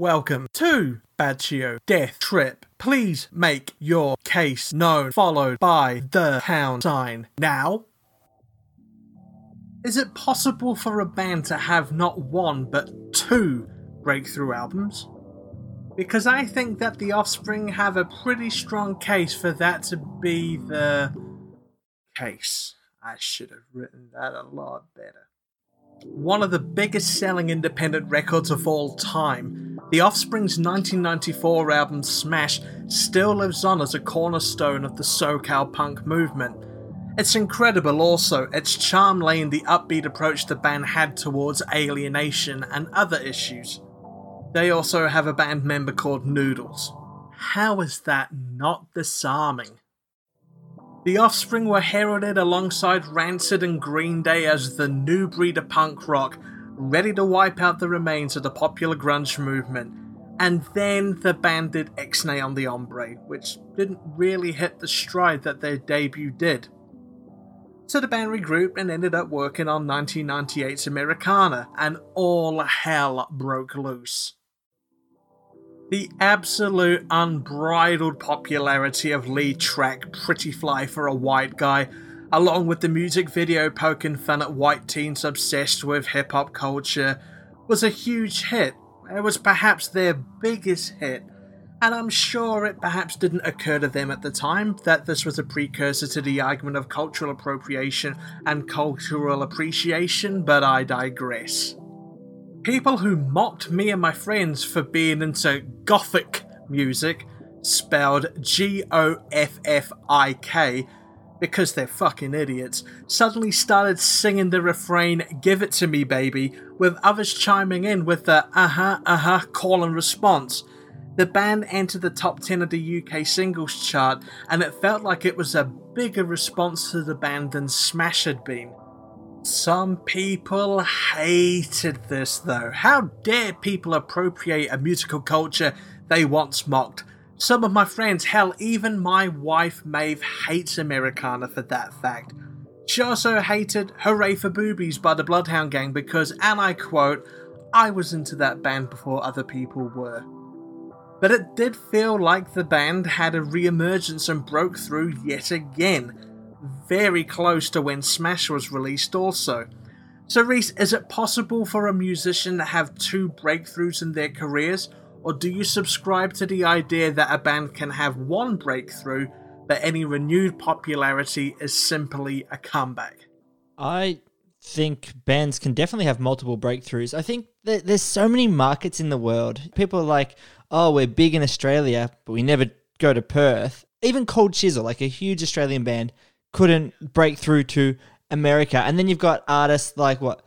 welcome to Baccio Death Trip. Please make your case known, followed by the pound sign. Now, is it possible for a band to have not one but two breakthrough albums? Because I think that the Offspring have a pretty strong case for that to be the case. I should have written that a lot better. One of the biggest selling independent records of all time, The Offspring's 1994 album Smash still lives on as a cornerstone of the SoCal punk movement. It's incredible also, its charm lay in the upbeat approach the band had towards alienation and other issues. They also have a band member called Noodles. How is that not disarming? The Offspring were heralded alongside Rancid and Green Day as the new breed of punk rock, ready to wipe out the remains of the popular grunge movement. And then the band did Ixnay on the Hombre, which didn't really hit the stride that their debut did. So the band regrouped and ended up working on 1998's Americana, and all hell broke loose. The absolute unbridled popularity of lead track Pretty Fly for a White Guy, along with the music video poking fun at white teens obsessed with hip hop culture, was a huge hit. It was perhaps their biggest hit, and I'm sure it perhaps didn't occur to them at the time that this was a precursor to the argument of cultural appropriation and cultural appreciation, but I digress. People who mocked me and my friends for being into gothic music, spelled G O F F I K, because they're fucking idiots, suddenly started singing the refrain, Give It To Me Baby, with others chiming in with the uh huh, uh huh call and response. The band entered the top 10 of the UK singles chart, and it felt like it was a bigger response to the band than Smash had been. Some people hated this though. How dare people appropriate a musical culture they once mocked? Some of my friends, hell, even my wife Maeve hates Americana for that fact. She also hated Hooray for Boobies by the Bloodhound Gang because, and I quote, I was into that band before other people were. But it did feel like the band had a re emergence and broke through yet again very close to when Smash was released, also. So, Reese, is it possible for a musician to have two breakthroughs in their careers, or do you subscribe to the idea that a band can have one breakthrough, but any renewed popularity is simply a comeback? I think bands can definitely have multiple breakthroughs. I think there's so many markets in the world. People are like, oh, we're big in Australia, but we never go to Perth. Even Cold Chisel, like a huge Australian band, couldn't break through to America. And then you've got artists like what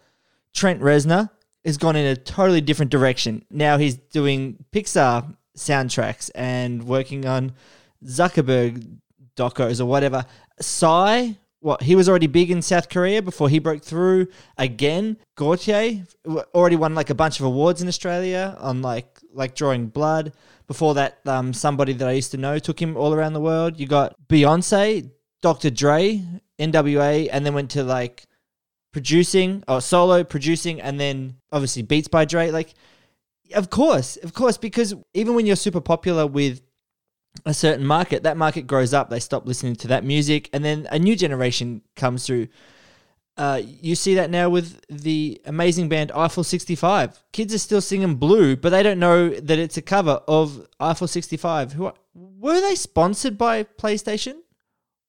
Trent Reznor has gone in a totally different direction. Now he's doing Pixar soundtracks and working on Zuckerberg docos or whatever. Psy, what he was already big in South Korea before he broke through again. Gotye already won like a bunch of awards in Australia on like like drawing blood. Before that, um, somebody that I used to know took him all around the world. You got Beyonce Dr. Dre, NWA, and then went to like producing or solo producing, and then obviously Beats by Dre. Like, of course, of course, because even when you're super popular with a certain market, that market grows up. They stop listening to that music, and then a new generation comes through. Uh, you see that now with the amazing band Eiffel 65. Kids are still singing Blue, but they don't know that it's a cover of Eiffel 65. Who are, were they sponsored by PlayStation?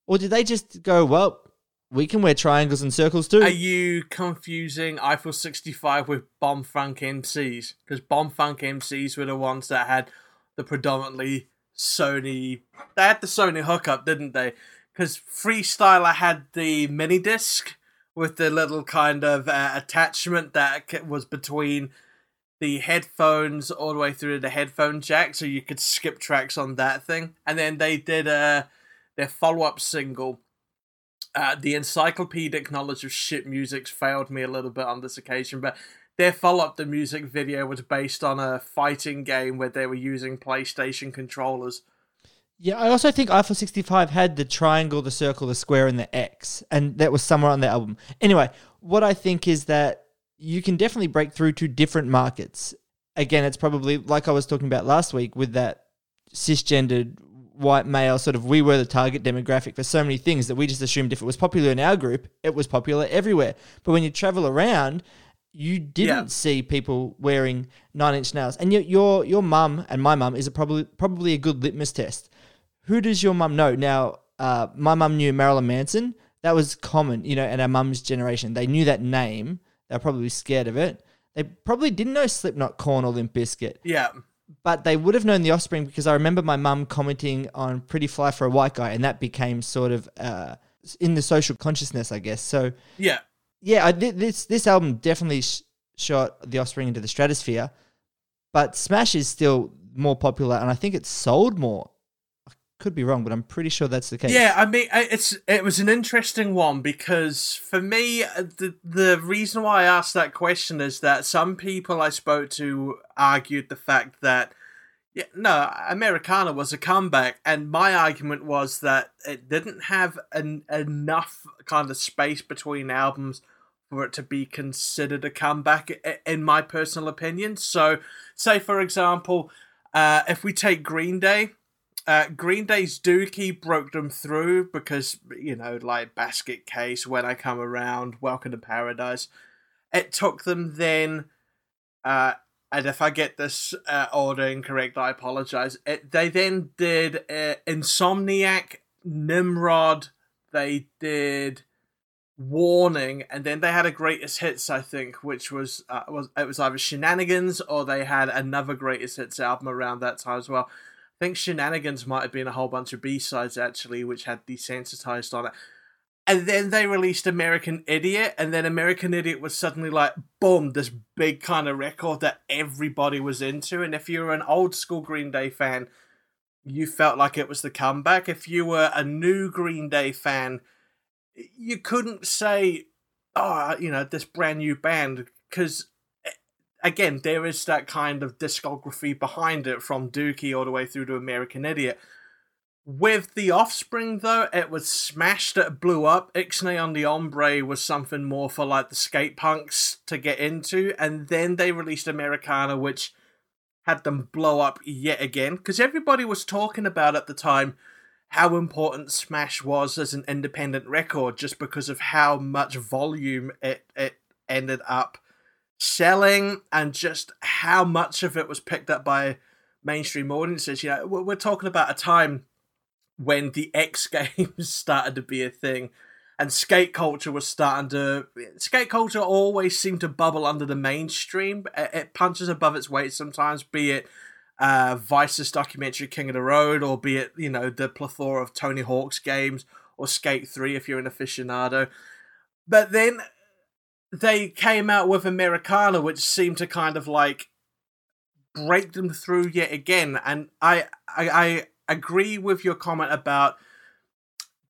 Or did they just go, well, we can wear triangles and circles too? Are you confusing Eiffel 65 with Bomfunk MCs? Because Bomfunk MCs were the ones that had the predominantly Sony. They had the Sony hookup, didn't they? Because Freestyler had the mini disc with the little kind of uh, attachment that was between the headphones all the way through the headphone jack, so you could skip tracks on that thing. And then they did a. Uh, their follow up single, uh, The Encyclopedic Knowledge of Shit Music, failed me a little bit on this occasion, but their follow up, the music video, was based on a fighting game where they were using PlayStation controllers. Yeah, I also think Eiffel 65 had the triangle, the circle, the square, and the X, and that was somewhere on the album. Anyway, what I think is that you can definitely break through to different markets. again, it's probably like I was talking about last week with that cisgendered white male sort of we were the target demographic for so many things that we just assumed if it was popular in our group, it was popular everywhere. But when you travel around, you didn't Yeah. see people wearing nine inch nails. And your your your mum and my mum is a probably probably a good litmus test. Who does your mum know? Now, uh, my mum knew Marilyn Manson. That was common, you know, and our mum's generation. They knew that name. They were probably scared of it. They probably didn't know Slipknot, Korn, or Limp Bizkit Yeah. But they would have known the offspring because I remember my mum commenting on Pretty Fly for a White Guy, and that became sort of uh, in the social consciousness, I guess. So, Yeah. yeah, I, thi- this this album definitely sh- shot the offspring into the stratosphere, but Smash is still more popular, and I think it's sold more. Could be wrong, but I'm pretty sure that's the case. Yeah, I mean, it's it was an interesting one because for me, uh, the the reason why I asked that question is that some people I spoke to argued the fact that yeah, no, Americana was a comeback, and my argument was that it didn't have an, enough kind of space between albums for it to be considered a comeback, in my personal opinion. So, say for example, uh, if we take Green Day, uh, Green Day's Dookie broke them through because you know, like Basket Case, When I Come Around, Welcome to Paradise. It took them then, uh, and if I get this uh, order incorrect, I apologize. It, they then did uh, Insomniac, Nimrod. They did Warning, and then they had a greatest hits, I think, which was uh, was it was either Shenanigans or they had another greatest hits album around that time as well. I think Shenanigans might have been a whole bunch of B sides actually, which had desensitized on it. And then they released American Idiot, and then American Idiot was suddenly like, boom, this big kind of record that everybody was into. And if you were an old school Green Day fan, you felt like it was the comeback. If you were a new Green Day fan, you couldn't say, oh, you know, this brand new band, because again, there is that kind of discography behind it from Dookie all the way through to American Idiot. With The Offspring, though, it was smashed, it blew up. Ixnay on the Hombre was something more for like the skate punks to get into, and then they released Americana, which had them blow up yet again, because everybody was talking about at the time how important Smash was as an independent record just because of how much volume it, it ended up selling and just how much of it was picked up by mainstream audiences. You know, we're talking about a time when the X Games started to be a thing and skate culture was starting to. Skate culture always seemed to bubble under the mainstream. It punches above its weight sometimes, be it uh, Vice's documentary King of the Road, or be it, you know, the plethora of Tony Hawk's games, or Skate 3 if you're an aficionado. But then they came out with Americana, which seemed to kind of like break them through yet again. And I, I, I agree with your comment about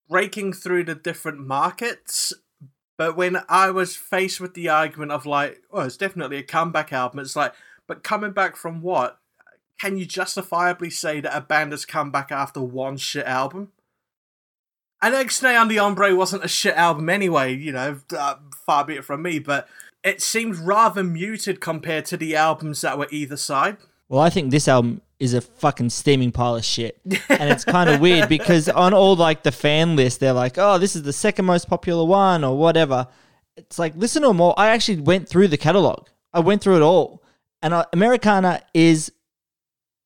breaking through the different markets. But when I was faced with the argument of like, oh, it's definitely a comeback album, it's like, but coming back from what? Can you justifiably say that a band has come back after one shit album? And on the Hombre wasn't a shit album anyway, you know, uh, far be it from me, but it seemed rather muted compared to the albums that were either side. Well, I think this album is a fucking steaming pile of shit. and it's kind of weird because on all like the fan list, they're like, oh, this is the second most popular one or whatever. It's like, listen to them all. I actually went through the catalog, I went through it all. And uh, Americana is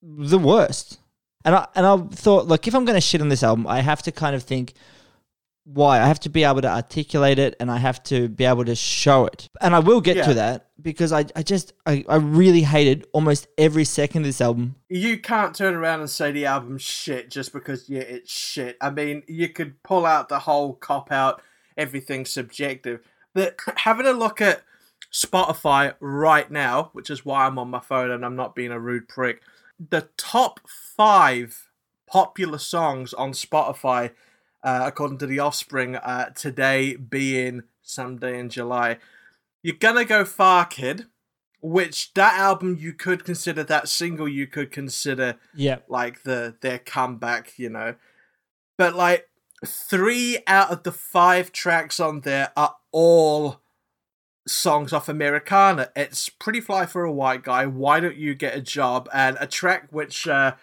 the worst. And I, and I thought, look, if I'm going to shit on this album, I have to kind of think why. I have to be able to articulate it and I have to be able to show it. And I will get Yeah. to that because I, I just, I, I really hated almost every second of this album. You can't turn around and say the album's shit just because, yeah, it's shit. I mean, you could pull out the whole cop out, everything's subjective. But having a look at Spotify right now, which is why I'm on my phone and I'm not being a rude prick, the top five popular songs on Spotify, uh, according to The Offspring, uh, today being Someday in July. You're gonna go Far Kid, which that album you could consider that single you could consider Yeah. like the their comeback, you know. But like three out of the five tracks on there are all songs off Americana. It's Pretty Fly for a White Guy, Why Don't You Get a Job, and a track which, uh,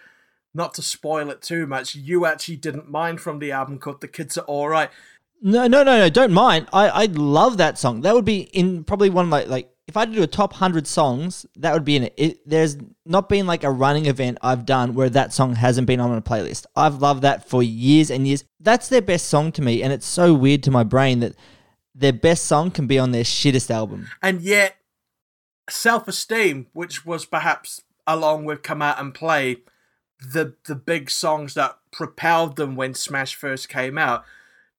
not to spoil it too much, you actually didn't mind from the album called The Kids Are Alright. No, no, no, no. Don't mind. I, I love that song. That would be in probably one of my like. If I had to do a top hundred songs, that would be in it. it. There's not been like a running event I've done where that song hasn't been on a playlist. I've loved that for years and years. That's their best song to me, and it's so weird to my brain that their best song can be on their shittest album. And yet, Self Esteem, which was perhaps along with Come Out and Play, the the big songs that propelled them when Smash first came out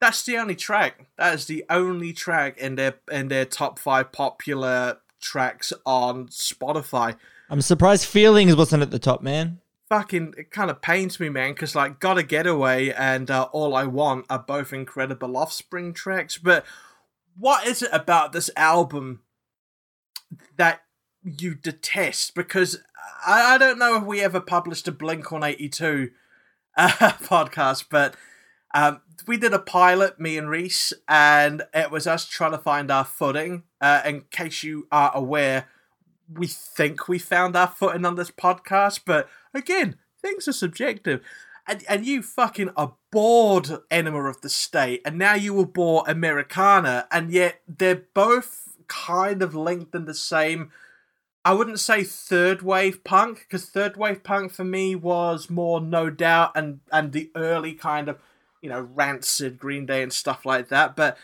that's the only track. That is the only track in their in their top five popular tracks on Spotify. I'm surprised Feelings wasn't at the top, man. Fucking, it kind of pains me, man, because like Gotta Getaway and uh, All I Want are both incredible Offspring tracks. But what is it about this album that you detest? Because I, I don't know if we ever published a Blink 182 uh, podcast, but um, we did a pilot, me and Reese, and it was us trying to find our footing. Uh, in case you are aware, we think we found our footing on this podcast, but again, things are subjective. And, and you fucking bored Enema of the State, and now you bored Americana, and yet they're both kind of linked in the same. I wouldn't say third wave punk, because third wave punk for me was more No Doubt and, and the early kind of you know, Rancid, Green Day, and stuff like that. But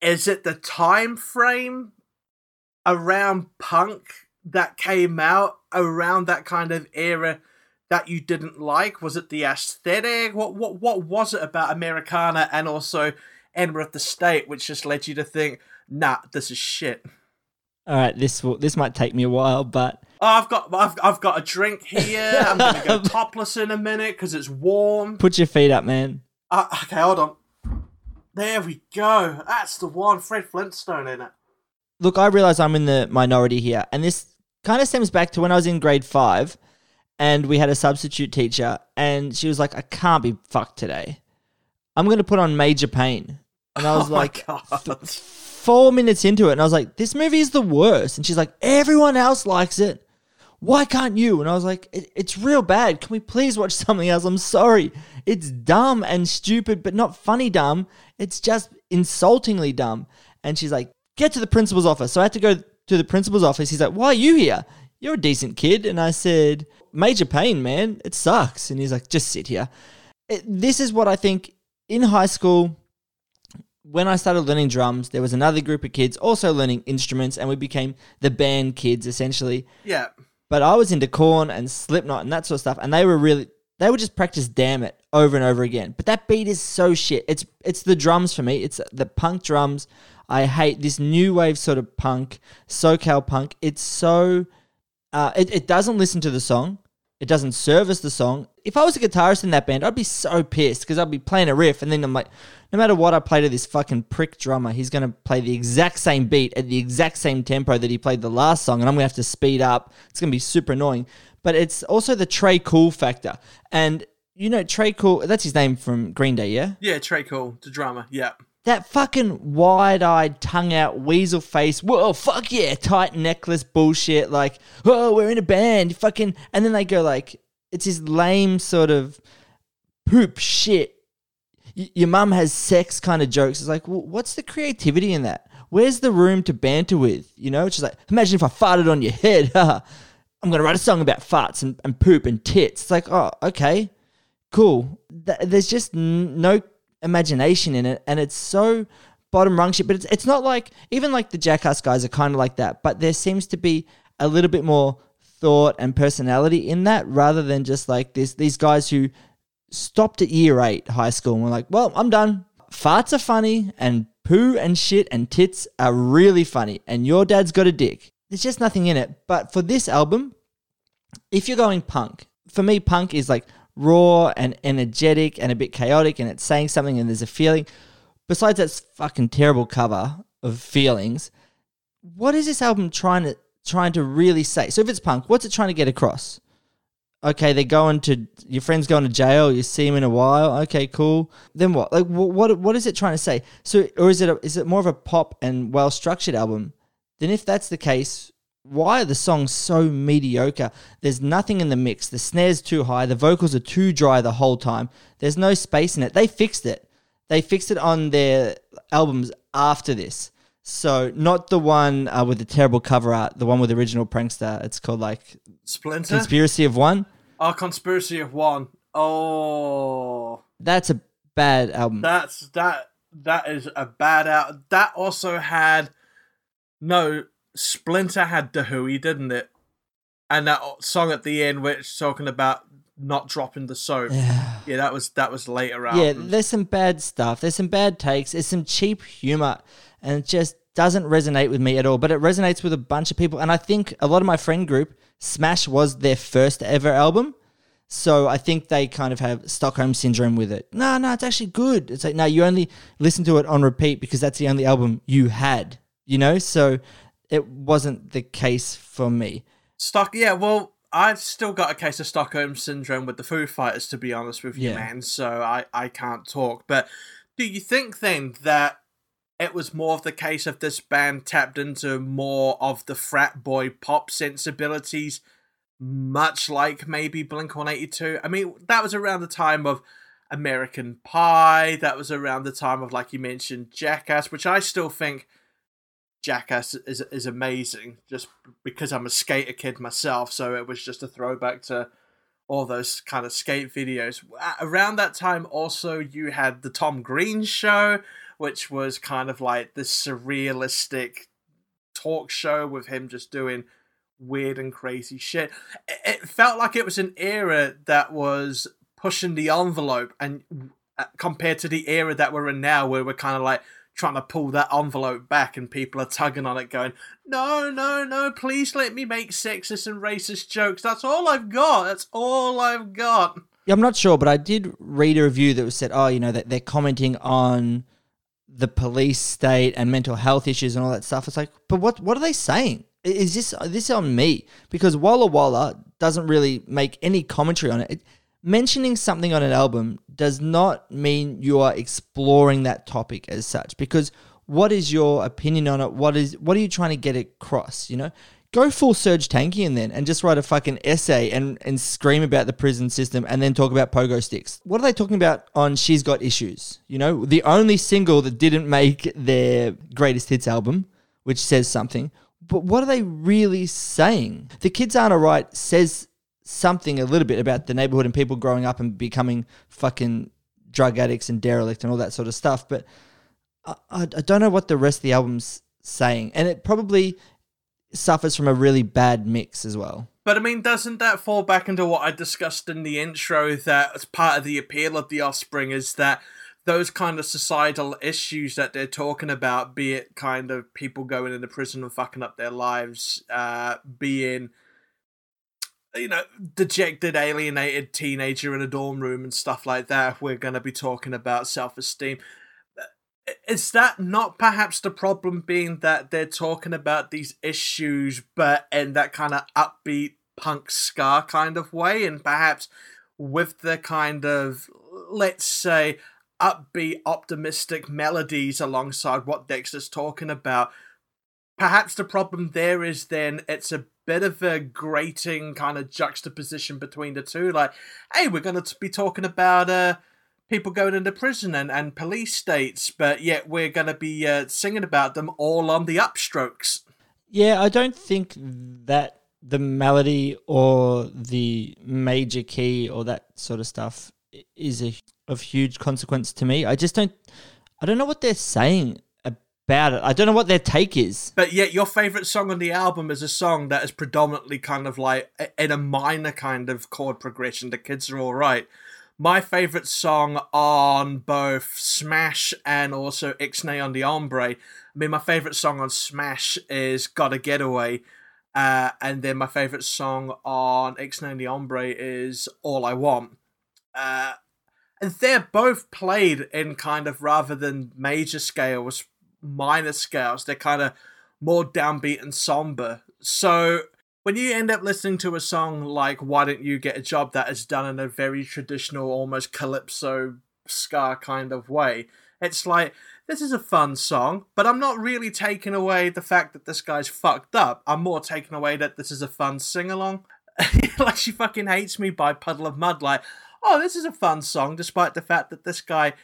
is it the time frame around punk that came out around that kind of era that you didn't like? Was it the aesthetic? What what what was it about Americana and also Enema of the State which just led you to think, nah, this is shit? All right, this will this might take me a while, but Oh, I've got I've, I've got a drink here. I'm gonna go topless in a minute because it's warm. Put your feet up, man. Uh, okay, hold on. There we go. That's the one. Fred Flintstone in it. Look, I realize I'm in the minority here, and this kind of stems back to when I was in grade five, and we had a substitute teacher, and she was like, "I can't be fucked today. I'm gonna put on Major Payne," and I was oh like, four minutes into it, and I was like, "This movie is the worst," and she's like, "Everyone else likes it." why can't you? And I was like, it, it's real bad. Can we please watch something else? I'm sorry. It's dumb and stupid, but not funny dumb. It's just insultingly dumb. And she's like, get to the principal's office. So I had to go to the principal's office. He's like, why are you here? You're a decent kid. And I said, Major Payne, man. It sucks. And he's like, just sit here. It, this is what I think in high school, when I started learning drums, there was another group of kids also learning instruments, and we became the band kids essentially. Yeah. But I was into Korn and Slipknot and that sort of stuff, and they were really they would just practice "Damn It" over and over again. But that beat is so shit. It's it's the drums for me. It's the punk drums. I hate this new wave sort of punk, SoCal punk. It's so uh, it, it doesn't listen to the song. It doesn't service the song. If I was a guitarist in that band, I'd be so pissed because I'd be playing a riff and then I'm like, no matter what I play to this fucking prick drummer, he's going to play the exact same beat at the exact same tempo that he played the last song, and I'm going to have to speed up. It's going to be super annoying. But it's also the Tré Cool factor. And you know, Tré Cool, that's his name from Green Day, yeah? Yeah, Tré Cool, the drummer, yeah. That fucking wide eyed, tongue out, weasel face, whoa, fuck yeah, tight necklace bullshit, like, oh, we're in a band, fucking. And then they go, like, it's his lame sort of poop shit. Your mum has sex kind of jokes. It's like, well, what's the creativity in that? Where's the room to banter with? You know, just like, imagine if I farted on your head. I'm going to write a song about farts and, and poop and tits. It's like, oh, okay, cool. Th- there's just n- no imagination in it, and it's so bottom rung shit. But it's it's not like even like the Jackass guys are kind of like that, but there seems to be a little bit more thought and personality in that, rather than just like this these guys who stopped at year eight high school and were like, well, I'm done. Farts are funny, and poo and shit and tits are really funny, and your dad's got a dick. There's just nothing in it. But for this album, if you're going punk, for me, punk is like raw and energetic and a bit chaotic and it's saying something and there's a feeling. Besides that fucking terrible cover of feelings, what is this album trying to trying to really say? So if it's punk, what's it trying to get across? Okay, they're going to your friend's going to jail. You see him in a while. Okay, cool. Then what? Like, wh- what? What is it trying to say? So, or is it a, is it more of a pop and well structured album? Then, if that's the case, why are the songs so mediocre? There's nothing in the mix. The snare's too high. The vocals are too dry the whole time. There's no space in it. They fixed it. They fixed it on their albums after this. So not the one uh, with the terrible cover art, the one with the original prankster. It's called like Splinter. Conspiracy of One. oh, conspiracy of one. Oh, That's a bad album. that's that. That is a bad out. That also had no Splinter had Da Hui, didn't it? And that song at the end, which talking about not dropping the soap. yeah, that was that was later on. yeah, there's some bad stuff. There's some bad takes. There's some cheap humor, and it just doesn't resonate with me at all. But it resonates with a bunch of people, and I think a lot of my friend group, Smash was their first ever album. So I think they kind of have Stockholm syndrome with it. No, no, it's actually good. It's like no, you only listen to it on repeat because that's the only album you had. You know, so it wasn't the case for me. Stock, yeah. Well, I've still got a case of Stockholm syndrome with the Foo Fighters, to be honest with you, Yeah. man. So I I can't talk. But do you think then that it was more of the case of this band tapped into more of the frat boy pop sensibilities, much like maybe Blink One Eighty Two? I mean, that was around the time of. American Pie. That was around the time of, like you mentioned, Jackass, which I still think Jackass is is amazing just because I'm a skater kid myself, so it was just a throwback to all those kind of skate videos. Around that time, also you had the Tom Green show, which was kind of like this surrealistic talk show with him just doing weird and crazy shit. It- felt like it was an era that was pushing the envelope, and uh, compared to the era that we're in now, where we're kind of like trying to pull that envelope back and people are tugging on it going no no no please let me make sexist and racist jokes that's all i've got that's all i've got Yeah, I'm not sure, but I did read a review that was said, oh, you know, that they're commenting on the police state and mental health issues and all that stuff. It's like, but what what are they saying? Is this this on me? Because Walla Walla doesn't really make any commentary on it. it. Mentioning something on an album does not mean you are exploring that topic as such. Because what is your opinion on it? What is what are you trying to get across? You know, go full Serj Tankian then and just write a fucking essay and, and scream about the prison system and then talk about pogo sticks. What are they talking about on She's Got Issues? You know, the only single that didn't make their greatest hits album, which says something. But what are they really saying? The Kids Aren't Alright says something a little bit about the neighborhood and people growing up and becoming fucking drug addicts and derelict and all that sort of stuff. But I, I, don't know what the rest of the album's saying. And it probably suffers from a really bad mix as well. but i mean doesn't that fall back into what i discussed in the intro that as part of the appeal of the offspring is that those kind of societal issues that they're talking about be it kind of people going into prison and fucking up their lives uh being you know, dejected, alienated teenager in a dorm room and stuff like that. We're going to be talking about self esteem. Uh, is that not perhaps the problem being that they're talking about these issues, but in that kind of upbeat punk ska kind of way? And perhaps with the kind of, let's say, upbeat, optimistic melodies alongside what Dexter's talking about, perhaps the problem there is then it's a bit of a grating kind of juxtaposition between the two. Like, hey, we're going to be talking about uh, people going into prison and, and police states, but yet we're going to be uh, singing about them all on the upstrokes. Yeah, I don't think that the melody or the major key or that sort of stuff is a, of huge consequence to me. I just don't. I don't know what they're saying about it. I don't know what their take is. But yet, your favorite song on the album is a song that is predominantly kind of like in a minor kind of chord progression. The kids are all right. My favorite song on both Smash and also Ixnay on the Hombre. I mean, my favorite song on Smash is "Gotta Getaway," uh, and then my favorite song on Ixnay on the Hombre is "All I Want." Uh, and they're both played in kind of rather than major scales, minor scales. They're kind of more downbeat and somber. So when you end up listening to a song like Why Don't You Get a Job that is done in a very traditional, almost calypso ska kind of way, it's like, this is a fun song, but I'm not really taking away the fact that this guy's fucked up. I'm more taking away that this is a fun sing along. like, she fucking hates me by Puddle of Mudd, like, oh, this is a fun song, despite the fact that this guy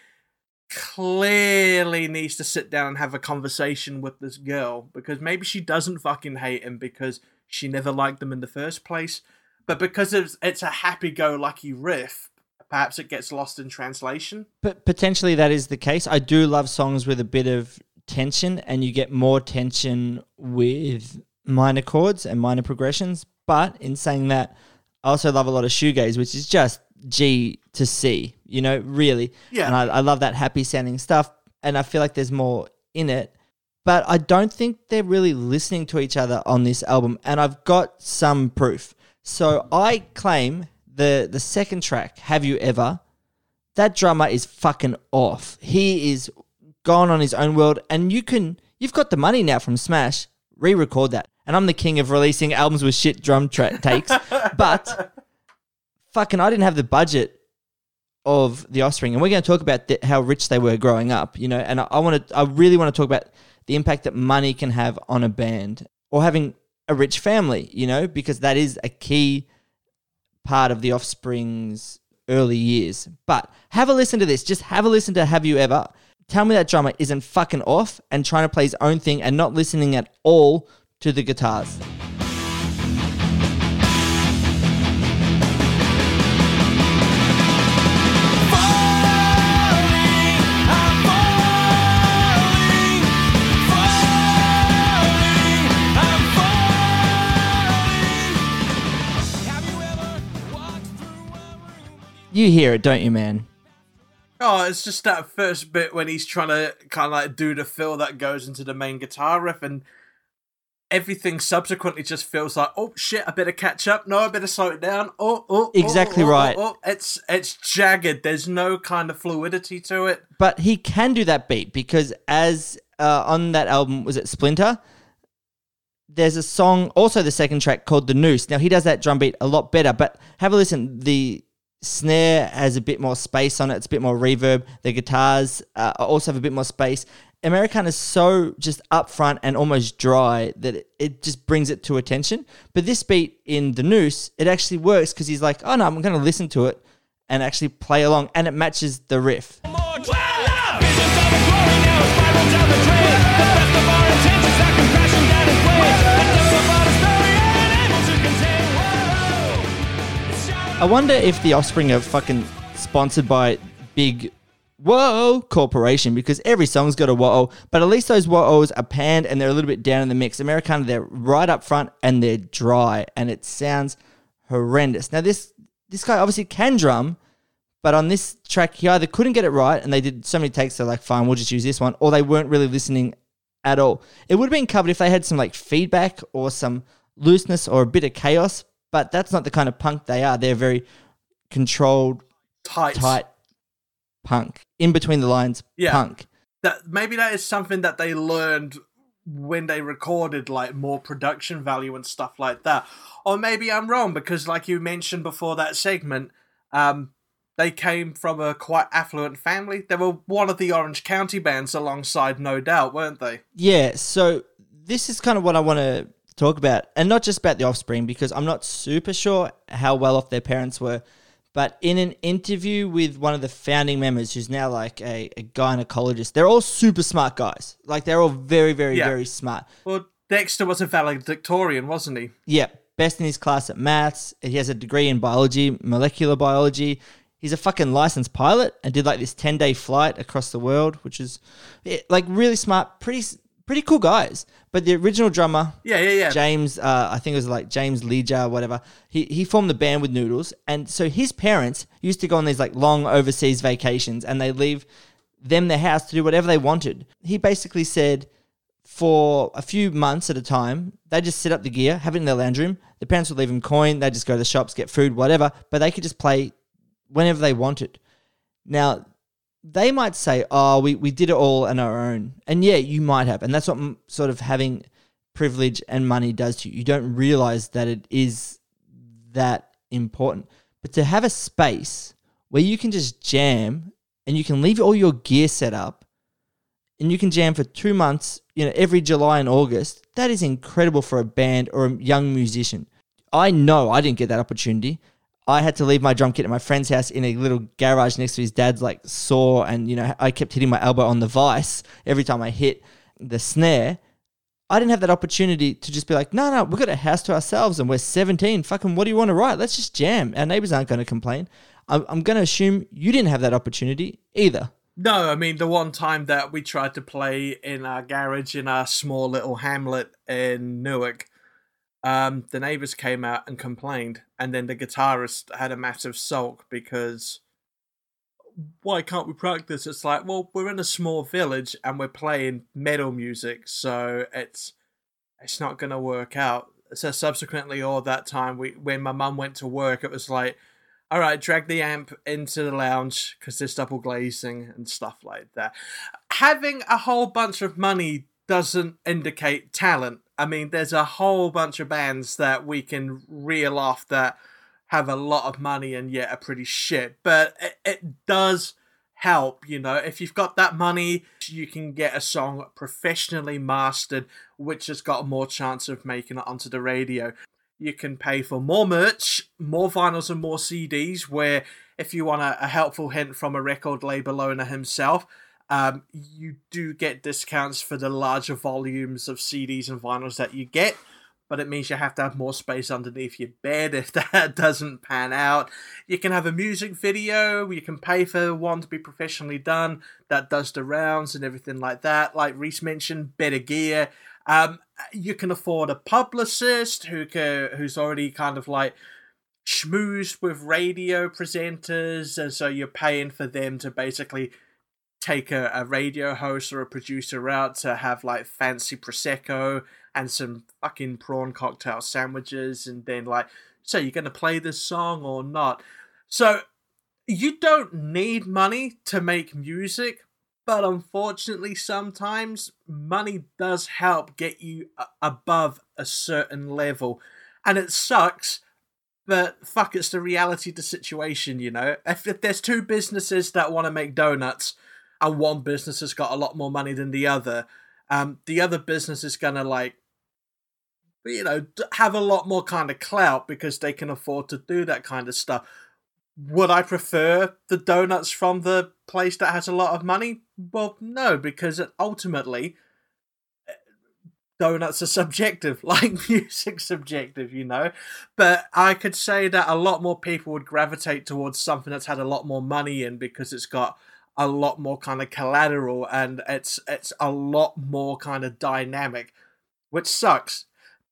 clearly needs to sit down and have a conversation with this girl because maybe she doesn't fucking hate him because she never liked them in the first place. But because it's, it's a happy go lucky riff, perhaps it gets lost in translation. But potentially that is the case. I do love songs with a bit of tension, and you get more tension with minor chords and minor progressions. But in saying that, I also love a lot of shoegaze, which is just G to C, you know, really. Yeah. And I, I love that happy sounding stuff. And I feel like there's more in it. But I don't think they're really listening to each other on this album. And I've got some proof. So I claim the the second track, Have You Ever, that drummer is fucking off. He is gone on his own world, and you can you've got the money now from Smash, re-record that. And I'm the king of releasing albums with shit drum tra- takes, but fucking I didn't have the budget of the Offspring, and we're going to talk about how rich they were growing up, you know. And I, I want to, I really want to talk about the impact that money can have on a band or having a rich family, you know, because that is a key part of the Offspring's early years. But have a listen to this. Just have a listen to Have You Ever. Tell me that drummer isn't fucking off and trying to play his own thing and not listening at all to the guitars. You hear it, don't you, man? Oh, it's just that first bit when he's trying to kind of like do the fill that goes into the main guitar riff, and everything subsequently just feels like, oh shit, I better catch up. No, I better slow it down. Oh, oh, oh, Exactly oh, oh, right. Oh, oh. It's it's jagged. There's no kind of fluidity to it. But he can do that beat because as uh, on that album was it Splinter? There's a song, also the second track called The Noose. Now he does that drum beat a lot better, but have a listen. The snare has a bit more space on it. It's a bit more reverb. The guitars uh, also have a bit more space. Americana is so just upfront and almost dry that it, it just brings it to attention. But this beat in The Noose, it actually works because he's like, oh no, I'm going to listen to it and actually play along, and it matches the riff. I wonder if the Offspring are fucking sponsored by big whoa corporation because every song's got a whoa, but at least those whoas are panned and they're a little bit down in the mix. Americana, they're right up front and they're dry and it sounds horrendous. Now this this guy obviously can drum, but on this track he either couldn't get it right and they did so many takes, they're like, fine, we'll just use this one, or they weren't really listening at all. It would have been covered if they had some like feedback or some looseness or a bit of chaos, but that's not the kind of punk they are. They're very controlled, Tight. tight punk. In between the lines, Yeah. punk. That maybe that is something that they learned when they recorded like more production value and stuff like that. Or maybe I'm wrong because like you mentioned before that segment, um they came from a quite affluent family. They were one of the Orange County bands alongside No Doubt, weren't they? Yeah, so this is kind of what I want to talk about, and not just about the offspring, because I'm not super sure how well off their parents were. But in an interview with one of the founding members, who's now like a, a gynecologist, they're all super smart guys. Like they're all very, very, Yeah. very smart. Well, Dexter was a valedictorian, wasn't he? Yeah, best in his class at maths. He has a degree in biology, molecular biology. He's a fucking licensed pilot and did like this 10 day flight across the world, which is like really smart, pretty pretty cool guys. But the original drummer, Yeah, yeah, yeah. James, uh, I think it was like James Lilja, whatever. He he formed the band with Noodles, and so his parents used to go on these like long overseas vacations, and they leave them their house to do whatever they wanted. He basically said for a few months at a time, they just set up the gear, have it in their lounge room. The parents would leave them coin. They just go to the shops, get food, whatever. But they could just play whenever they wanted. Now, they might say, "Oh, we, we did it all on our own," and yeah, you might have, and that's what m- sort of having privilege and money does to you. You don't realize that it is that important. But to have a space where you can just jam and you can leave all your gear set up and you can jam for two months, you know, every July and August, that is incredible for a band or a young musician. I know I didn't get that opportunity. I had to leave my drum kit at my friend's house in a little garage next to his dad's like saw and you know I kept hitting my elbow on the vice every time I hit the snare. I didn't have that opportunity to just be like, no, no, we've got a house to ourselves and we're 17. Fucking, what do you want to write? Let's just jam. Our neighbors aren't going to complain. I'm, I'm going to assume you didn't have that opportunity either. No, I mean the one time that we tried to play in our garage in our small little hamlet in Newark, um, the neighbors came out and complained, and then the guitarist had a massive sulk because why can't we practice? It's like, well, we're in a small village and we're playing metal music, so it's it's not gonna work out. So subsequently, all that time, we when my mum went to work, it was like, all right, drag the amp into the lounge because there's double glazing and stuff like that. Having a whole bunch of money doesn't indicate talent. I mean, there's a whole bunch of bands that we can reel off that have a lot of money and yet are pretty shit. But it, it does help, you know. If you've got that money, you can get a song professionally mastered, which has got more chance of making it onto the radio. You can pay for more merch, more vinyls, and more CDs. Where if you want a, a helpful hint from a record label owner himself, um, you do get discounts for the larger volumes of CDs and vinyls that you get, but it means you have to have more space underneath your bed if that doesn't pan out. You can have a music video, you can pay for one to be professionally done that does the rounds and everything like that. Like Reese mentioned, better gear. Um, you can afford a publicist who can, who's already kind of like schmoozed with radio presenters, and so you're paying for them to basically take a, a radio host or a producer out to have like fancy prosecco and some fucking prawn cocktail sandwiches and then like so you're going to play this song or not. So you don't need money to make music but unfortunately sometimes money does help get you above a certain level. And it sucks but fuck it's the reality of the situation you know? If, if there's two businesses that want to make donuts and one business has got a lot more money than the other, um, the other business is gonna like, you know, have a lot more kind of clout because they can afford to do that kind of stuff. Would I prefer the donuts from the place that has a lot of money? Well, no, because ultimately, eh, donuts are subjective, like music's subjective, you know. But I could say that a lot more people would gravitate towards something that's had a lot more money in because it's got a lot more kind of collateral and it's it's a lot more kind of dynamic, which sucks.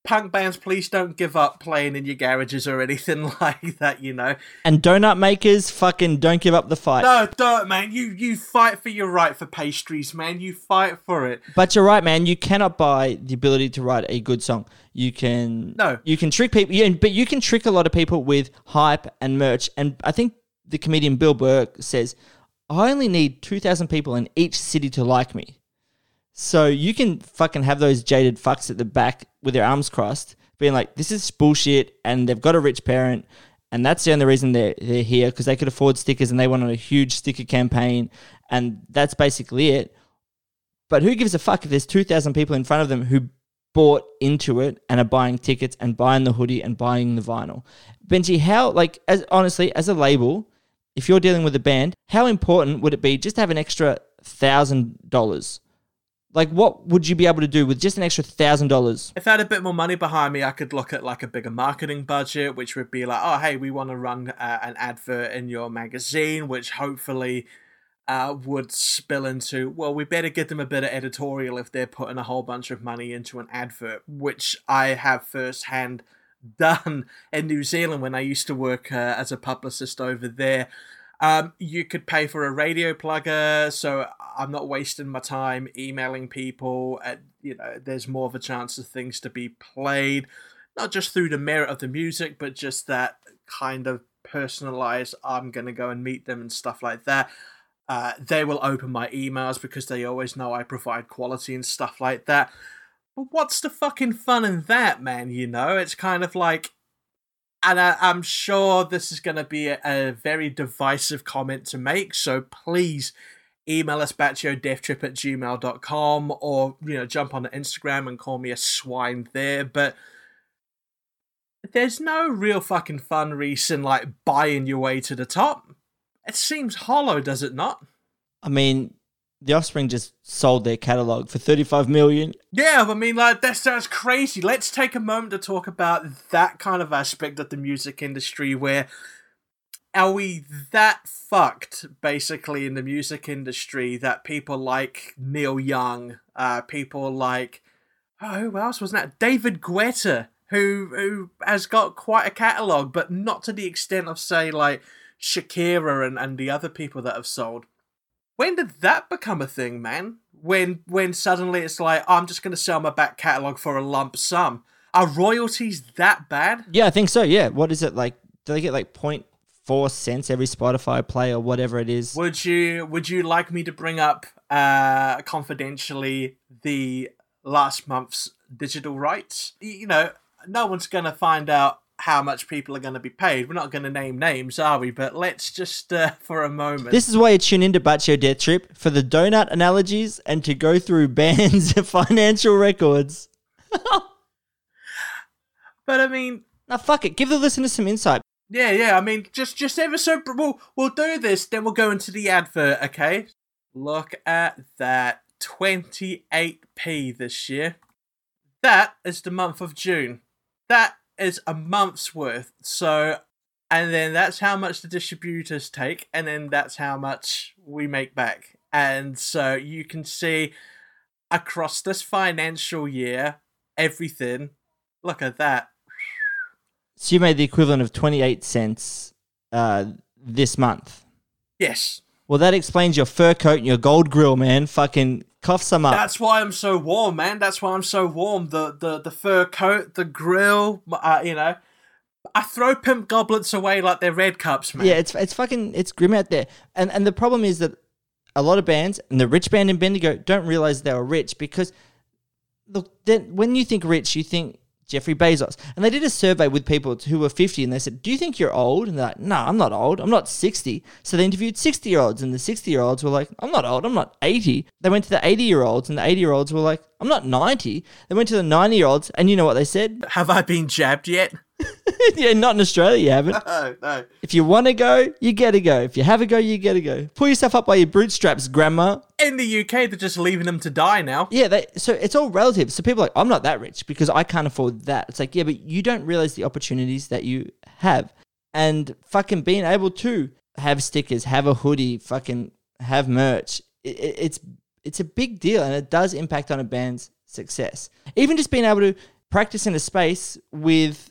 Punk bands, please don't give up playing in your garages or anything like that, you know. And donut makers, fucking don't give up the fight. No, don't, man. You you fight for your right for pastries, man. You fight for it. But you're right, man. You cannot buy the ability to write a good song. You can no. You can trick people, you, but you can trick a lot of people with hype and merch. And I think the comedian Bill Burr says I only need 2,000 people in each city to like me. So you can fucking have those jaded fucks at the back with their arms crossed, being like, this is bullshit, and they've got a rich parent, and that's the only reason they're, they're here, because they could afford stickers and they went on a huge sticker campaign, and that's basically it. But who gives a fuck if there's 2,000 people in front of them who bought into it and are buying tickets and buying the hoodie and buying the vinyl? Benji, how, like, as honestly, as a label, if you're dealing with a band, how important would it be just to have an extra thousand dollars? Like, what would you be able to do with just an extra thousand dollars? If I had a bit more money behind me, I could look at like a bigger marketing budget, which would be like, oh, hey, we want to run uh, an advert in your magazine, which hopefully uh, would spill into, well, we better give them a bit of editorial if they're putting a whole bunch of money into an advert, which I have firsthand done in New Zealand when I used to work uh, as a publicist over there. Um, you could pay for a radio plugger, so I'm not wasting my time emailing people. At, you know, there's more of a chance of things to be played, not just through the merit of the music, but just that kind of personalized. I'm gonna go and meet them and stuff like that. Uh, they will open my emails because they always know I provide quality and stuff like that. But what's the fucking fun in that, man? You know, it's kind of like, and I, I'm sure this is going to be a, a very divisive comment to make, so please email us batiodeathtrip at gmail.com or, you know, jump on the Instagram and call me a swine there, but there's no real fucking fun reason like buying your way to the top. It seems hollow, does it not? I mean, the Offspring just sold their catalog for 35 million. Yeah, I mean, like, that sounds crazy. Let's take a moment to talk about that kind of aspect of the music industry where are we that fucked, basically, in the music industry that people like Neil Young, uh, people like, oh, who else was that? David Guetta, who, who has got quite a catalogue, but not to the extent of, say, like, Shakira and, and the other people that have sold. When did that become a thing, man? When when suddenly it's like I'm just going to sell my back catalog for a lump sum. Are royalties that bad? Yeah, I think so. Yeah. What is it like? Do they get like 0.4 cents every Spotify play or whatever it is? Would you would you like me to bring up uh confidentially the last month's digital rights? You know, no one's going to find out how much people are going to be paid. We're not going to name names, are we? But let's just, uh, for a moment. This is why you tune into Batio Death Trip for the donut analogies and to go through bands' financial records. but I mean, now fuck it. Give the listeners some insight. Yeah, yeah. I mean, just just ever so. We'll we'll do this. Then we'll go into the advert. Okay. Look at that. 28p this year. That is the month of June. That is a month's worth. So, and then that's how much the distributors take, and then that's how much we make back. And so you can see across this financial year, everything. Look at that. So you made the equivalent of 28 cents uh, this month. Yes. Well, that explains your fur coat and your gold grill, man. Fucking cough some up. That's why I'm so warm, man. That's why I'm so warm. The the the fur coat, the grill, uh, you know. I throw pimp goblets away like they're red cups, man. Yeah, it's it's fucking it's grim out there. And and the problem is that a lot of bands and the rich band in Bendigo don't realize they were rich because look, then when you think rich, you think Jeffrey Bezos. And they did a survey with people who were 50 and they said, Do you think you're old? And they're like, No, I'm not old. I'm not 60. So they interviewed 60 year olds and the 60 year olds were like, I'm not old. I'm not 80. They went to the 80 year olds and the 80 year olds were like, I'm not 90. They went to the 90 year olds and you know what they said? Have I been jabbed yet? yeah, not in Australia, you haven't. No, no. If you want to go, you get to go. If you have a go, you get to go. Pull yourself up by your bootstraps, grandma. In the UK, they're just leaving them to die now. Yeah, they, so it's all relative. So people are like, I'm not that rich because I can't afford that. It's like, yeah, but you don't realize the opportunities that you have. And fucking being able to have stickers, have a hoodie, fucking have merch, it, it, it's it's a big deal and it does impact on a band's success. Even just being able to practice in a space with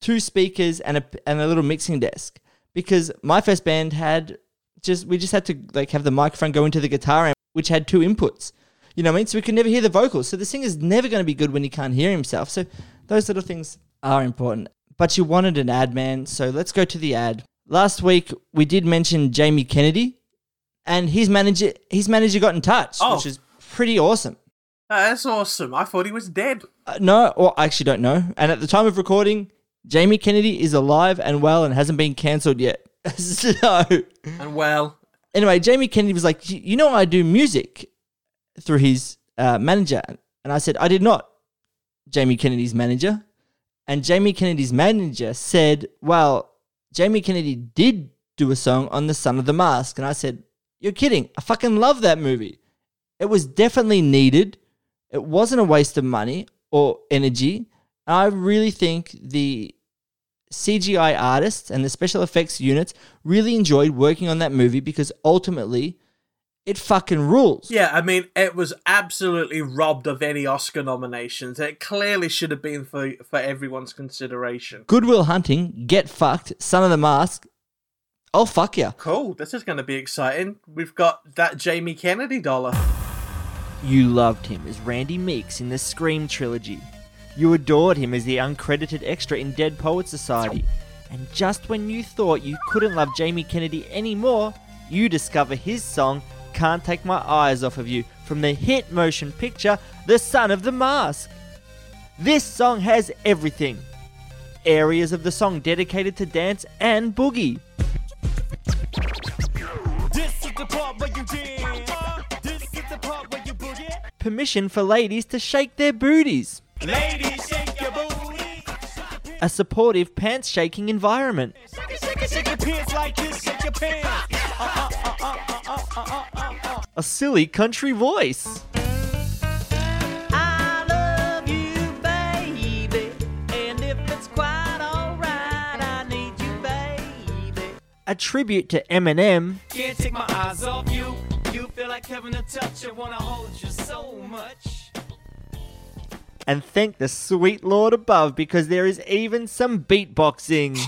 two speakers and a and a little mixing desk. Because my first band had just we just had to like have the microphone go into the guitar amp which had two inputs. You know what I mean? So we could never hear the vocals. So the singer's never going to be good when he can't hear himself. So those little things are important. But you wanted an ad man. So let's go to the ad. Last week we did mention Jamie Kennedy and his manager his manager got in touch Oh. which is pretty awesome. Uh, that's awesome. I thought he was dead. uh, no, or I actually don't know. And at the time of recording, Jamie Kennedy is alive and well and hasn't been cancelled yet. so, And well, anyway, Jamie Kennedy was like, You know, I do music through his uh, manager. And I said, I did not, Jamie Kennedy's manager. And Jamie Kennedy's manager said, Well, Jamie Kennedy did do a song on The Son of the Mask. And I said, You're kidding. I fucking love that movie. It was definitely needed. It wasn't a waste of money or energy. And I really think the CGI artists and the special effects units really enjoyed working on that movie because ultimately it fucking rules. yeah, I mean, it was absolutely robbed of any Oscar nominations. It clearly should have been for for everyone's consideration. Goodwill Hunting, Get Fucked, Son of the Mask. Oh fuck yeah. Cool. This is going to be exciting. We've got that Jamie Kennedy dollar. You loved him as Randy Meeks in the Scream trilogy. You adored him as the uncredited extra in Dead Poets Society. And just when you thought you couldn't love Jamie Kennedy anymore, you discover his song Can't Take My Eyes Off of You from the hit motion picture The Son of the Mask. This song has everything areas of the song dedicated to dance and boogie. Permission for ladies to shake their booties. Ladies, shake your booty. A supportive pants shaking environment. Shake it, shake it, shake your pants like this. Shake your pants. A silly country voice. I love you, baby. And if it's quite alright, I need you, baby. A tribute to Eminem. Can't take my eyes off you. You feel like having a touch. I wanna hold you so much. And thank the sweet Lord above because there is even some beatboxing.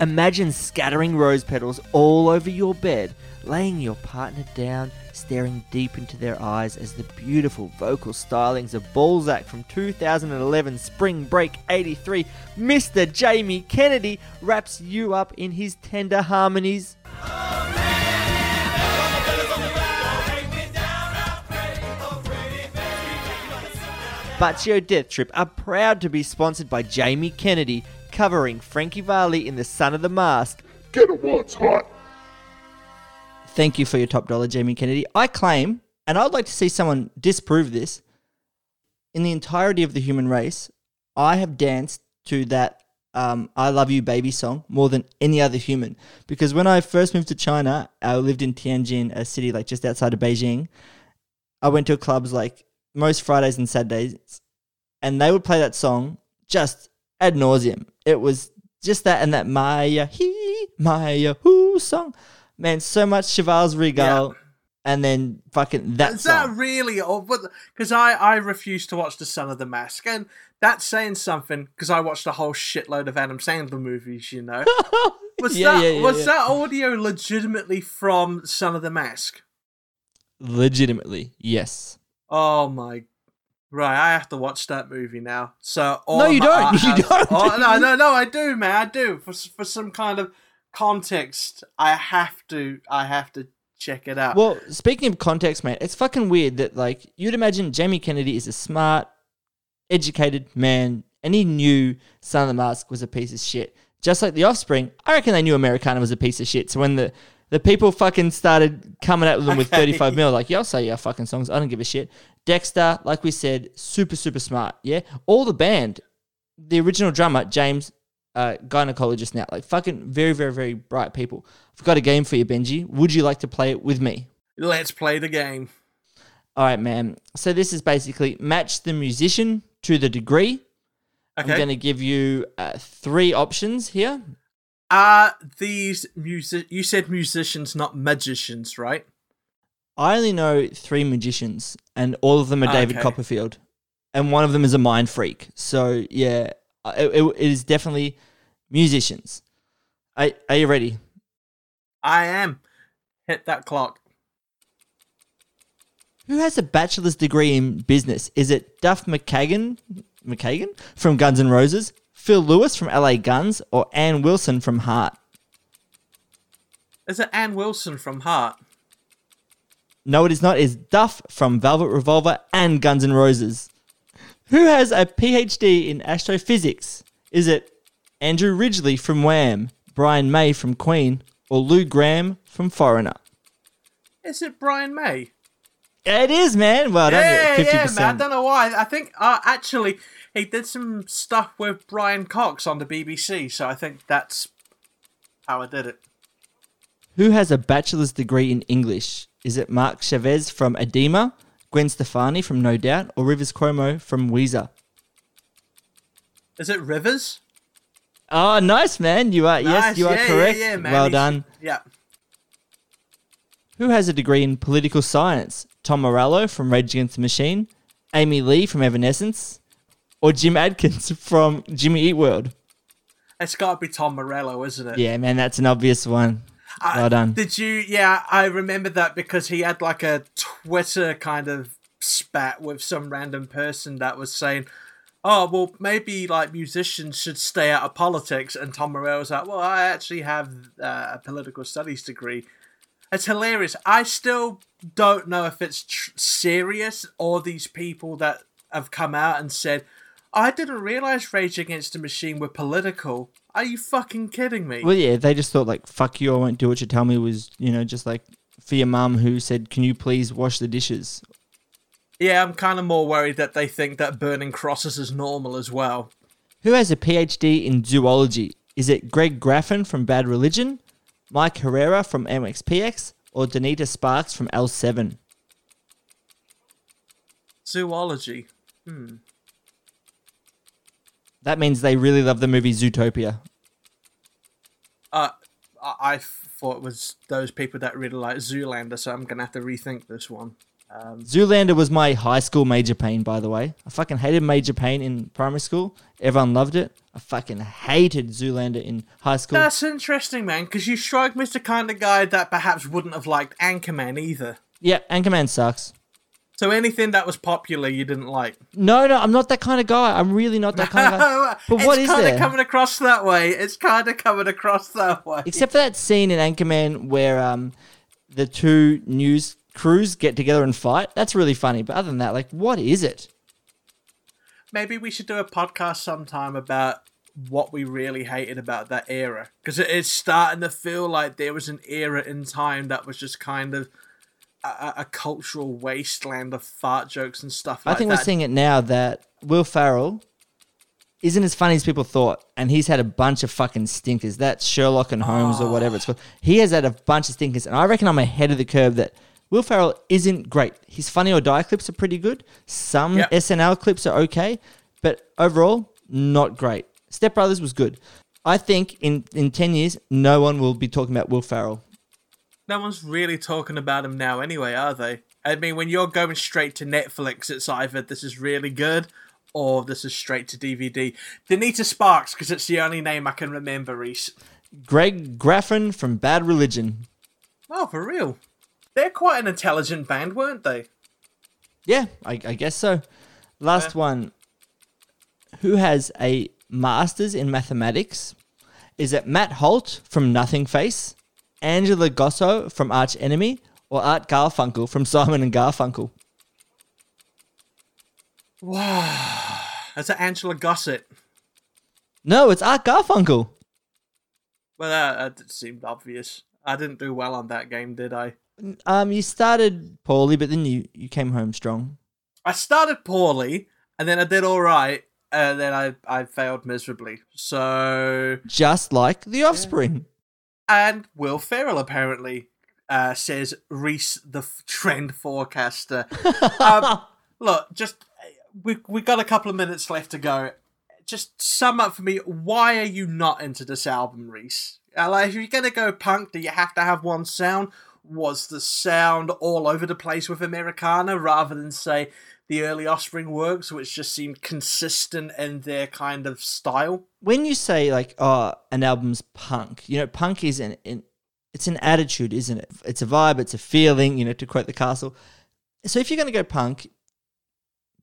Imagine scattering rose petals all over your bed, laying your partner down, staring deep into their eyes as the beautiful vocal stylings of Balzac from 2011 Spring Break 83, Mr. Jamie Kennedy wraps you up in his tender harmonies. Baccio Death Trip are proud to be sponsored by Jamie Kennedy, covering Frankie Valli in The Son of the Mask. Get it while it's hot. Thank you for your top dollar, Jamie Kennedy. I claim, and I'd like to see someone disprove this, in the entirety of the human race, I have danced to that um, I Love You Baby song more than any other human. Because when I first moved to China, I lived in Tianjin, a city like just outside of Beijing. I went to clubs like most Fridays and Saturdays, and they would play that song just ad nauseum. It was just that and that Maya he Maya who song. Man, so much Chivas Regal, and then fucking that Is that song. really old? Because I, I refuse to watch The Son of the Mask, and that's saying something. Because I watched a whole shitload of Adam Sandler movies. You know, was Yeah, that yeah, yeah, was yeah. that audio legitimately from Son of the Mask? Legitimately, yes. Oh my. Right, I have to watch that movie now. So all No, you don't. You I- don't. Oh, no, no, no, I do, man. I do. For for some kind of context, I have to. I have to check it out. Well, speaking of context, mate, it's fucking weird that like you'd imagine Jamie Kennedy is a smart, educated man, and he knew Son of the Mask was a piece of shit. Just like The Offspring, I reckon they knew Americana was a piece of shit. So when the the people fucking started coming at them with 35 mil, like, yeah, I'll say your fucking songs. I don't give a shit. Dexter, like we said, super, super smart. Yeah. All the band, the original drummer, James, uh, gynecologist now, like fucking very, very, very bright people. I've got a game for you, Benji. Would you like to play it with me? Let's play the game. All right, man. So this is basically match the musician to the degree. Okay. I'm going to give you uh, three options here. Are these music? You said musicians, not magicians, right? I only know three magicians, and all of them are David Okay. Copperfield, and one of them is a mind freak. So yeah, it, it- it is definitely musicians. Are, are you ready? I am. Hit that clock. Who has a bachelor's degree in business? Is it Duff McKagan, McKagan from Guns N' Roses, Phil Lewis from LA Guns, or Ann Wilson from Heart? Is it Ann Wilson from Heart? No, it is not. It's Duff from Velvet Revolver and Guns N' Roses. Who has a PhD in astrophysics? Is it Andrew Ridgeley from Wham, Brian May from Queen, or Lou Gramm from Foreigner? Is it Brian May? It is, man. Well done. Yeah, yeah, man. I don't know why. I think uh, actually he did some stuff with Brian Cox on the BBC, so I think that's how I did it. Who has a bachelor's degree in English? Is it Mark Chavez from Adema, Gwen Stefani from No Doubt, or Rivers Cuomo from Weezer? Is it Rivers? Oh, nice, man. You are yes, Nice, you are correct. Yeah, yeah, man. well He's- done. Yeah. Who has a degree in political science? Tom Morello from Rage Against the Machine, Amy Lee from Evanescence, or Jim Adkins from Jimmy Eat World? It's got to be Tom Morello, isn't it? Yeah, man, that's an obvious one. I- well done. Did you? Yeah, I remember that because he had like a Twitter kind of spat with some random person that was saying, oh well maybe like musicians should stay out of politics and tom morello's like well i actually have uh, a political studies degree it's hilarious i still don't know if it's tr- serious or these people that have come out and said i didn't realize rage against the machine were political are you fucking kidding me Well, yeah, they just thought like "fuck you," I won't do what you tell me. Was you know just like for your mum who said, "Can you please wash the dishes?" yeah i'm kind of more worried that they think that burning crosses is normal as well Who has a PhD in zoology? Is it Greg Graffin from Bad Religion, Mike Herrera from MXPX, or Donita Sparks from L7? zoology hmm. That means they really love the movie Zootopia. Uh, I, I thought it was those people that really like Zoolander, so I'm gonna have to rethink this one. Um, Zoolander was my high school Major Payne, by the way. I fucking hated Major Payne in primary school. Everyone loved it. I fucking hated Zoolander in high school. that's interesting, man, because you strike me as the kind of guy that perhaps wouldn't have liked Anchorman either. yeah, Anchorman sucks. So anything that was popular, you didn't like. No, no, I'm not that kind of guy. I'm really not that kind of guy. But it's what is kind of coming across that way. It's kind of coming across that way. Except for that scene in Anchorman where um, the two news crews get together and fight. That's really funny. But other than that, like, what is it? Maybe we should do a podcast sometime about what we really hated about that era because it is starting to feel like there was an era in time that was just kind of a, a- cultural wasteland of fart jokes and stuff like I think that. we're seeing it now that Will Ferrell isn't as funny as people thought, and he's had a bunch of fucking stinkers. That's Sherlock and Holmes or whatever it's ah. called. He has had a bunch of stinkers, and I reckon I'm ahead of the curve that Will Ferrell isn't great. His Funny or Die clips are pretty good. Some Yep. SNL clips are okay, but overall, not great. Step Brothers was good. I think in, in 10 years, no one will be talking about Will Ferrell. No one's really talking about him now, anyway, are they? I mean, when you're going straight to Netflix, it's either this is really good or this is straight to DVD. Donita Sparks, because it's the only name I can remember, Reese. Greg Graffin from Bad Religion. Oh, for real? They're quite an intelligent band, weren't they? Yeah, I, I guess so. Last one. Who has a master's in mathematics? Is it Matt Holt from Nothingface, Angela Gossow from Arch Enemy, or Art Garfunkel from Simon and Garfunkel? Wow. That's an Angela Gossow. No, it's Art Garfunkel. Well, that, that seemed obvious. I didn't do well on that game, did I? Um, you started poorly, but then you, you came home strong. I started poorly, and then I did all right, and then I, I failed miserably. So, Just like The Offspring. And Will Ferrell apparently uh, says Reese, the f- trend forecaster. um, look, just we we got a couple of minutes left to go. Just sum up for me. Why are you not into this album, Reese? Uh, like, if you're gonna go punk, do you have to have one sound? Was the sound all over the place with Americana rather than say the early Offspring works, which just seemed consistent in their kind of style? when you say like oh an album's punk you know punk is an, an it's an attitude isn't it? It's a vibe it's a feeling you know to quote the castle. So if you're going to go punk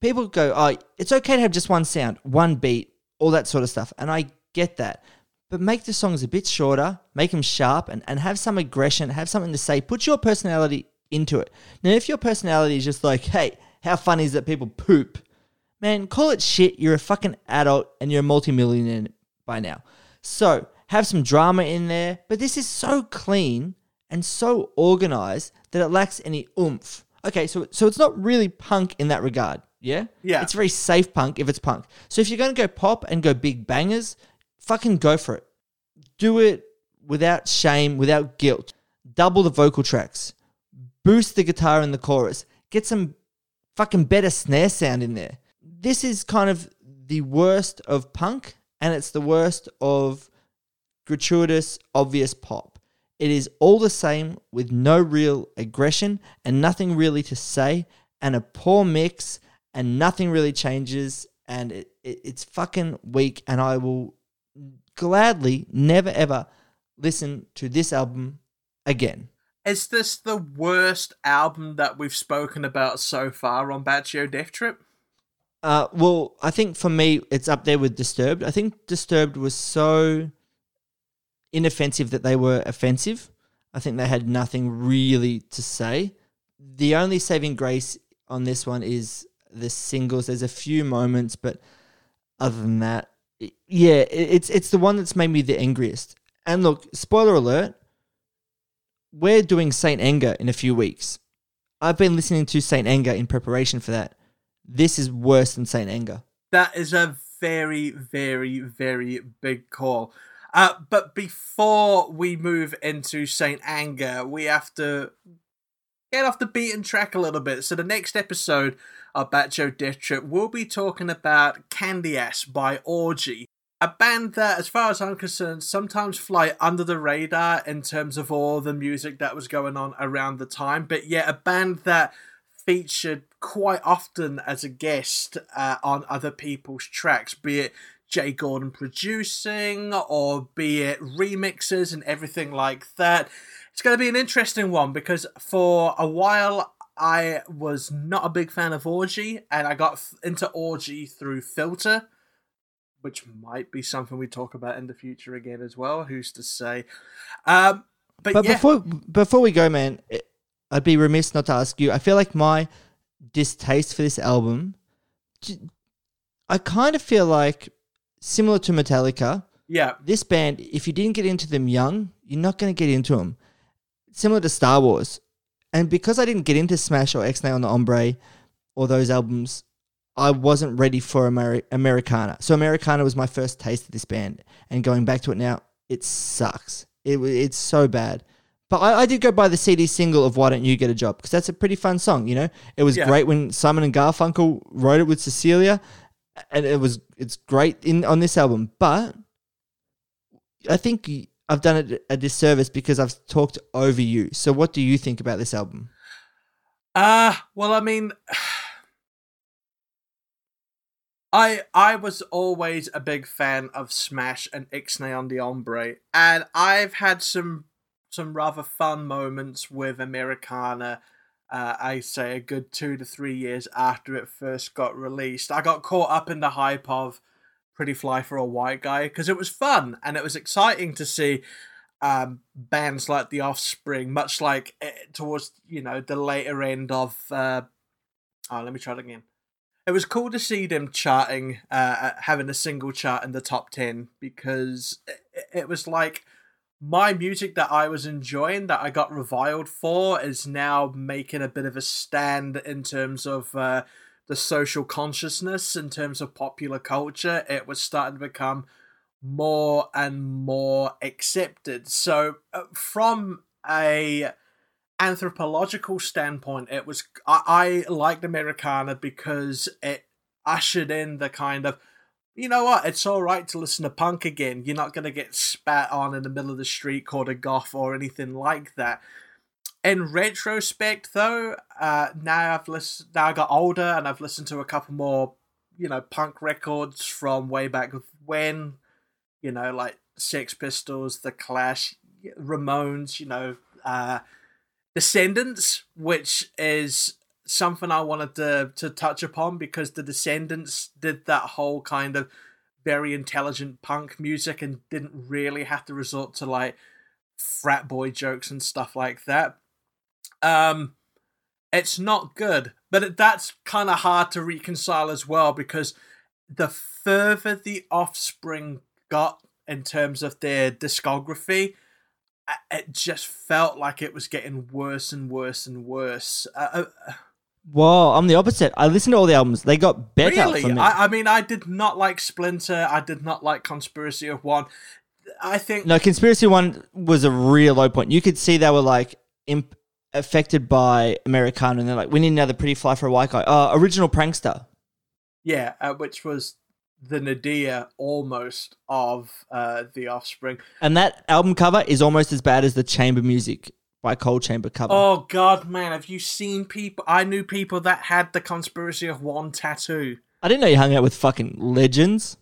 people go oh it's okay to have just one sound one beat all that sort of stuff and i get that. But make the songs a bit shorter make them sharp and, and have some aggression have something to say put your personality into it. Now if your personality is just like hey how funny is that people poop Man, call it shit. You're a fucking adult and you're a multimillionaire by now. So have some drama in there, but this is so clean and so organized that it lacks any oomph. Okay, so so it's not really punk in that regard. Yeah? Yeah. It's very safe punk if it's punk. So if you're gonna go pop and go big bangers, fucking go for it. Do it without shame, without guilt. Double the vocal tracks. Boost the guitar in the chorus. Get some fucking better snare sound in there. This is kind of the worst of punk, and it's the worst of gratuitous, obvious pop. It is all the same with no real aggression and nothing really to say, and a poor mix, and nothing really changes, and it, it, it's fucking weak. And I will gladly never ever listen to this album again. Is this the worst album that we've spoken about so far on Baccio Death Trip? Uh, well, I think for me, it's up there with Disturbed. I think Disturbed was so inoffensive that they were offensive. I think they had nothing really to say. The only saving grace on this one is the singles. There's a few moments, but other than that, yeah, it's it's the one that's made me the angriest. And look, spoiler alert, we're doing Saint Anger in a few weeks. I've been listening to Saint Anger in preparation for that. This is worse than Saint Anger. That is a very, very, very big call. Uh, but before we move into Saint Anger, we have to get off the beaten track a little bit. So the next episode of Bacho Death Trip, we'll be talking about Candy Ass by Orgy. A band that, as far as I'm concerned, sometimes fly under the radar in terms of all the music that was going on around the time, but yet a band that featured quite often as a guest uh, on other people's tracks, be it Jay Gordon producing or be it remixes and everything like that. It's going to be an interesting one because for a while I was not a big fan of Orgy and I got into Orgy through Filter, which might be something we talk about in the future again as well. Who's to say? Um, but, But yeah, before before we go, man, I'd be remiss not to ask you. I feel like my distaste for this album, I kind of feel like similar to Metallica. yeah, This band, if you didn't get into them young, you're not going to get into them. Similar to Star Wars, and because I didn't get into Smash or Ixnay on the Hombre or those albums, I wasn't ready for Ameri- Americana. So Americana was my first taste of this band, and going back to it now, it sucks. It it's so bad. But I, I did go buy the CD single of "Why Don't You Get a Job" because that's a pretty fun song. You know, it was Yeah. great when Simon and Garfunkel wrote it with Cecilia, and it was it's great in on this album. But I think I've done it a disservice because I've talked over you. So what do you think about this album? Uh well I mean I I was always a big fan of Smash and Ixnay on the Hombre, and I've had some some rather fun moments with Americana. Uh, I say a good two to three years after it first got released. I got caught up in the hype of Pretty Fly for a White Guy because it was fun and it was exciting to see um, bands like The Offspring, much like eh, towards you know the later end of. Uh, oh, let me try it again. It was cool to see them charting, uh, having a single chart in the top ten because it, it was like my music that I was enjoying that I got reviled for is now making a bit of a stand in terms of uh, the social consciousness, in terms of popular culture. It was starting to become more and more accepted. So, uh, from a anthropological standpoint, it was I, I liked Americana because it ushered in the kind of you know what? It's all right to listen to punk again. You're not going to get spat on in the middle of the street called a goth or anything like that. In retrospect, though, uh, now I've listened. Now I got older and I've listened to a couple more, you know, punk records from way back when, you know, like Sex Pistols, The Clash, Ramones, you know, uh, Descendents, which is something I wanted to to touch upon because the Descendents did that whole kind of very intelligent punk music and didn't really have to resort to like frat boy jokes and stuff like that. Um, it's not good, but that's kind of hard to reconcile as well because the further the Offspring got in terms of their discography, it just felt like it was getting worse and worse and worse. Uh, uh, Whoa, I'm the opposite. I listened to all the albums. They got better really, for me. I, I mean, I did not like Splinter. I did not like Conspiracy of One. I think no, Conspiracy One was a real low point. You could see they were like imp- affected by Americana, and they're like, "We need another pretty fly for a white guy." Uh, original prankster. Yeah, uh, which was the nadir almost of uh, the Offspring. And that album cover is almost as bad as the Chamber Music by Coal Chamber cover. Oh God, man, have you seen people? I knew people that had the Conspiracy of One tattoo. I didn't know you hung out with fucking legends.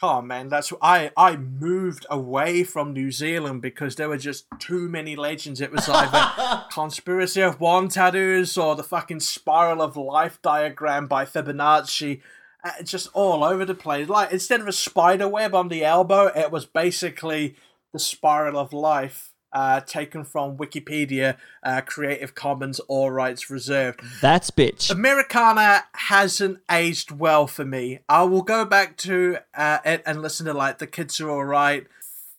Come on, man. That's I. I moved away from New Zealand because there were just too many legends. It was either Conspiracy of One tattoos or the fucking Spiral of Life diagram by Fibonacci, uh, just all over the place. Like instead of a spider web on the elbow, it was basically the spiral of life. Uh, taken from Wikipedia, uh, Creative Commons, all rights reserved. That's bitch. Americana hasn't aged well for me. I will go back to uh, it and listen to like the kids are all right.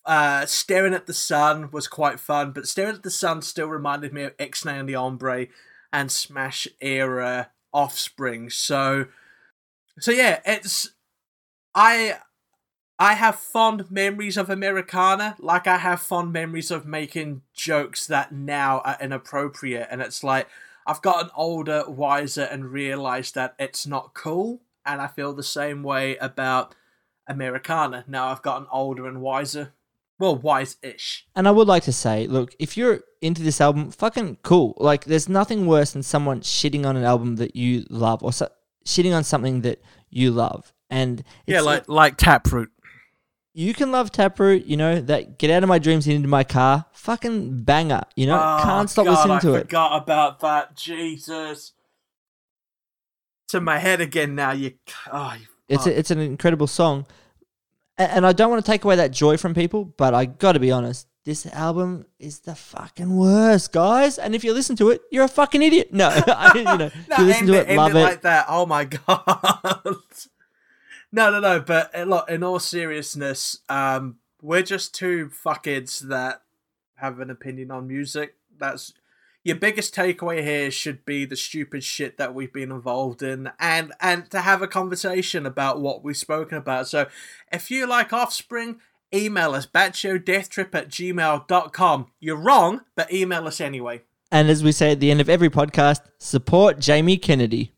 Uh, staring at the sun was quite fun, but staring at the sun still reminded me of Ixnay and the Hombre and Smash era Offspring. So, so yeah, it's I I have fond memories of Americana, like I have fond memories of making jokes that now are inappropriate, and it's like I've gotten older, wiser, and realized that it's not cool, and I feel the same way about Americana. Now I've gotten older and wiser. Well, wise-ish. And I would like to say, look, if you're into this album, fucking cool. Like, there's nothing worse than someone shitting on an album that you love or so- shitting on something that you love. And Yeah, like like Taproot. you can love Taproot, you know, that Get Out of My Dreams and Into My Car, fucking banger, you know, Oh, can't stop God, listening I to it. forgot about that. Jesus. To my head again now. You. Oh, you It's a, it's an incredible song, and, and I don't want to take away that joy from people, but I got to be honest, this album is the fucking worst, guys. And if you listen to it, you're a fucking idiot. No, I, you know, No, you listen to it, end love it. like that. Oh my god. no, no, no. But uh, look, in all seriousness, um, we're just two fuckheads that have an opinion on music. That's your biggest takeaway here should be the stupid shit that we've been involved in and and to have a conversation about what we've spoken about. So if you like Offspring, email us batshowdeathtrip at gmail.com. You're wrong, but email us anyway. and as we say at the end of every podcast, support Jamie Kennedy.